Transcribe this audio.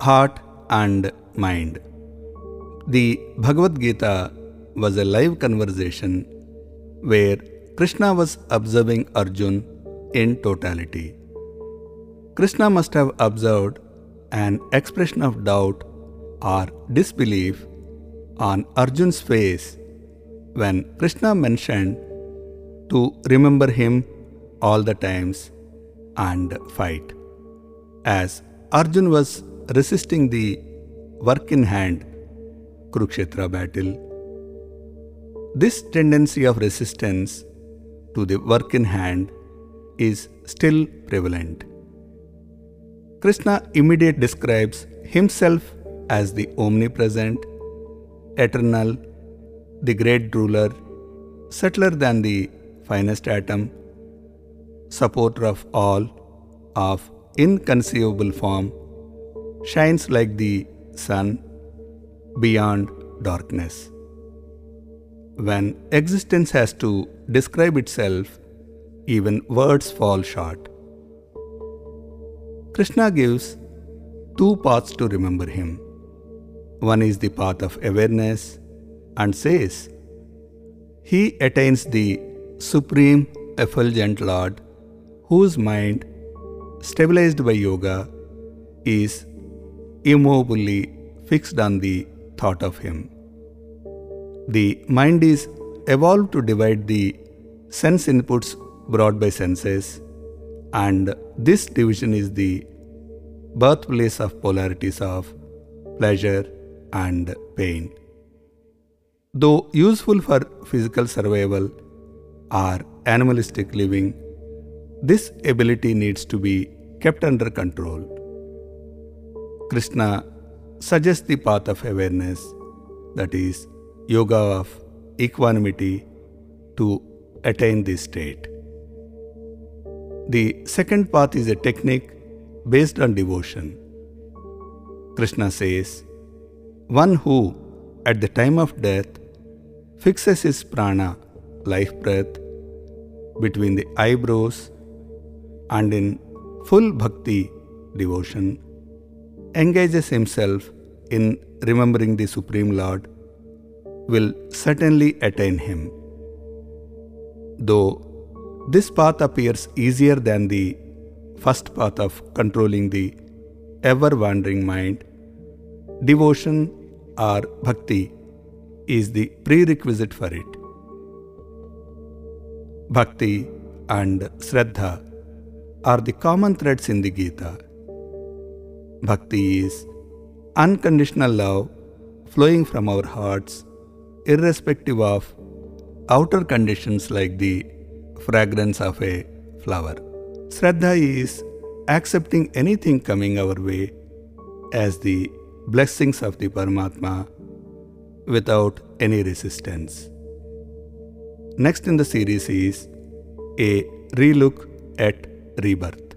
Heart and Mind. The Bhagavad Gita was a live conversation where Krishna was observing Arjun in totality. Krishna must have observed an expression of doubt or disbelief on Arjun's face when Krishna mentioned to remember him all the times and fight. As Arjun was resisting the work in hand Kurukshetra battle, this tendency of resistance to the work in hand is still prevalent. Krishna immediately describes himself as the omnipresent, eternal, the great ruler, subtler than the finest atom, supporter of all, of inconceivable form, shines like the sun beyond darkness. When existence has to describe itself, even words fall short. Krishna gives two paths to remember him. One is the path of awareness and says, He attains the supreme effulgent Lord, whose mind, stabilized by yoga, is immovably fixed on the thought of Him. The mind is evolved to divide the sense inputs brought by senses, and this division is the birthplace of polarities of pleasure and pain. Though useful for physical survival or animalistic living, this ability needs to be kept under control. Krishna suggests the path of awareness, that is, yoga of equanimity, to attain this state. The second path is a technique based on devotion. Krishna says, One who, at the time of death, fixes his prana, life breath, between the eyebrows and in full bhakti, devotion, engages himself in remembering the Supreme Lord will certainly attain Him. Though this path appears easier than the first path of controlling the ever wandering mind, devotion or bhakti is the prerequisite for it. Bhakti and Shraddha are the common threads in the Gita. Bhakti is unconditional love flowing from our hearts, irrespective of outer conditions like the fragrance of a flower. Shraddha is accepting anything coming our way as the blessings of the Paramatma without any resistance. Next in the series is a relook at rebirth.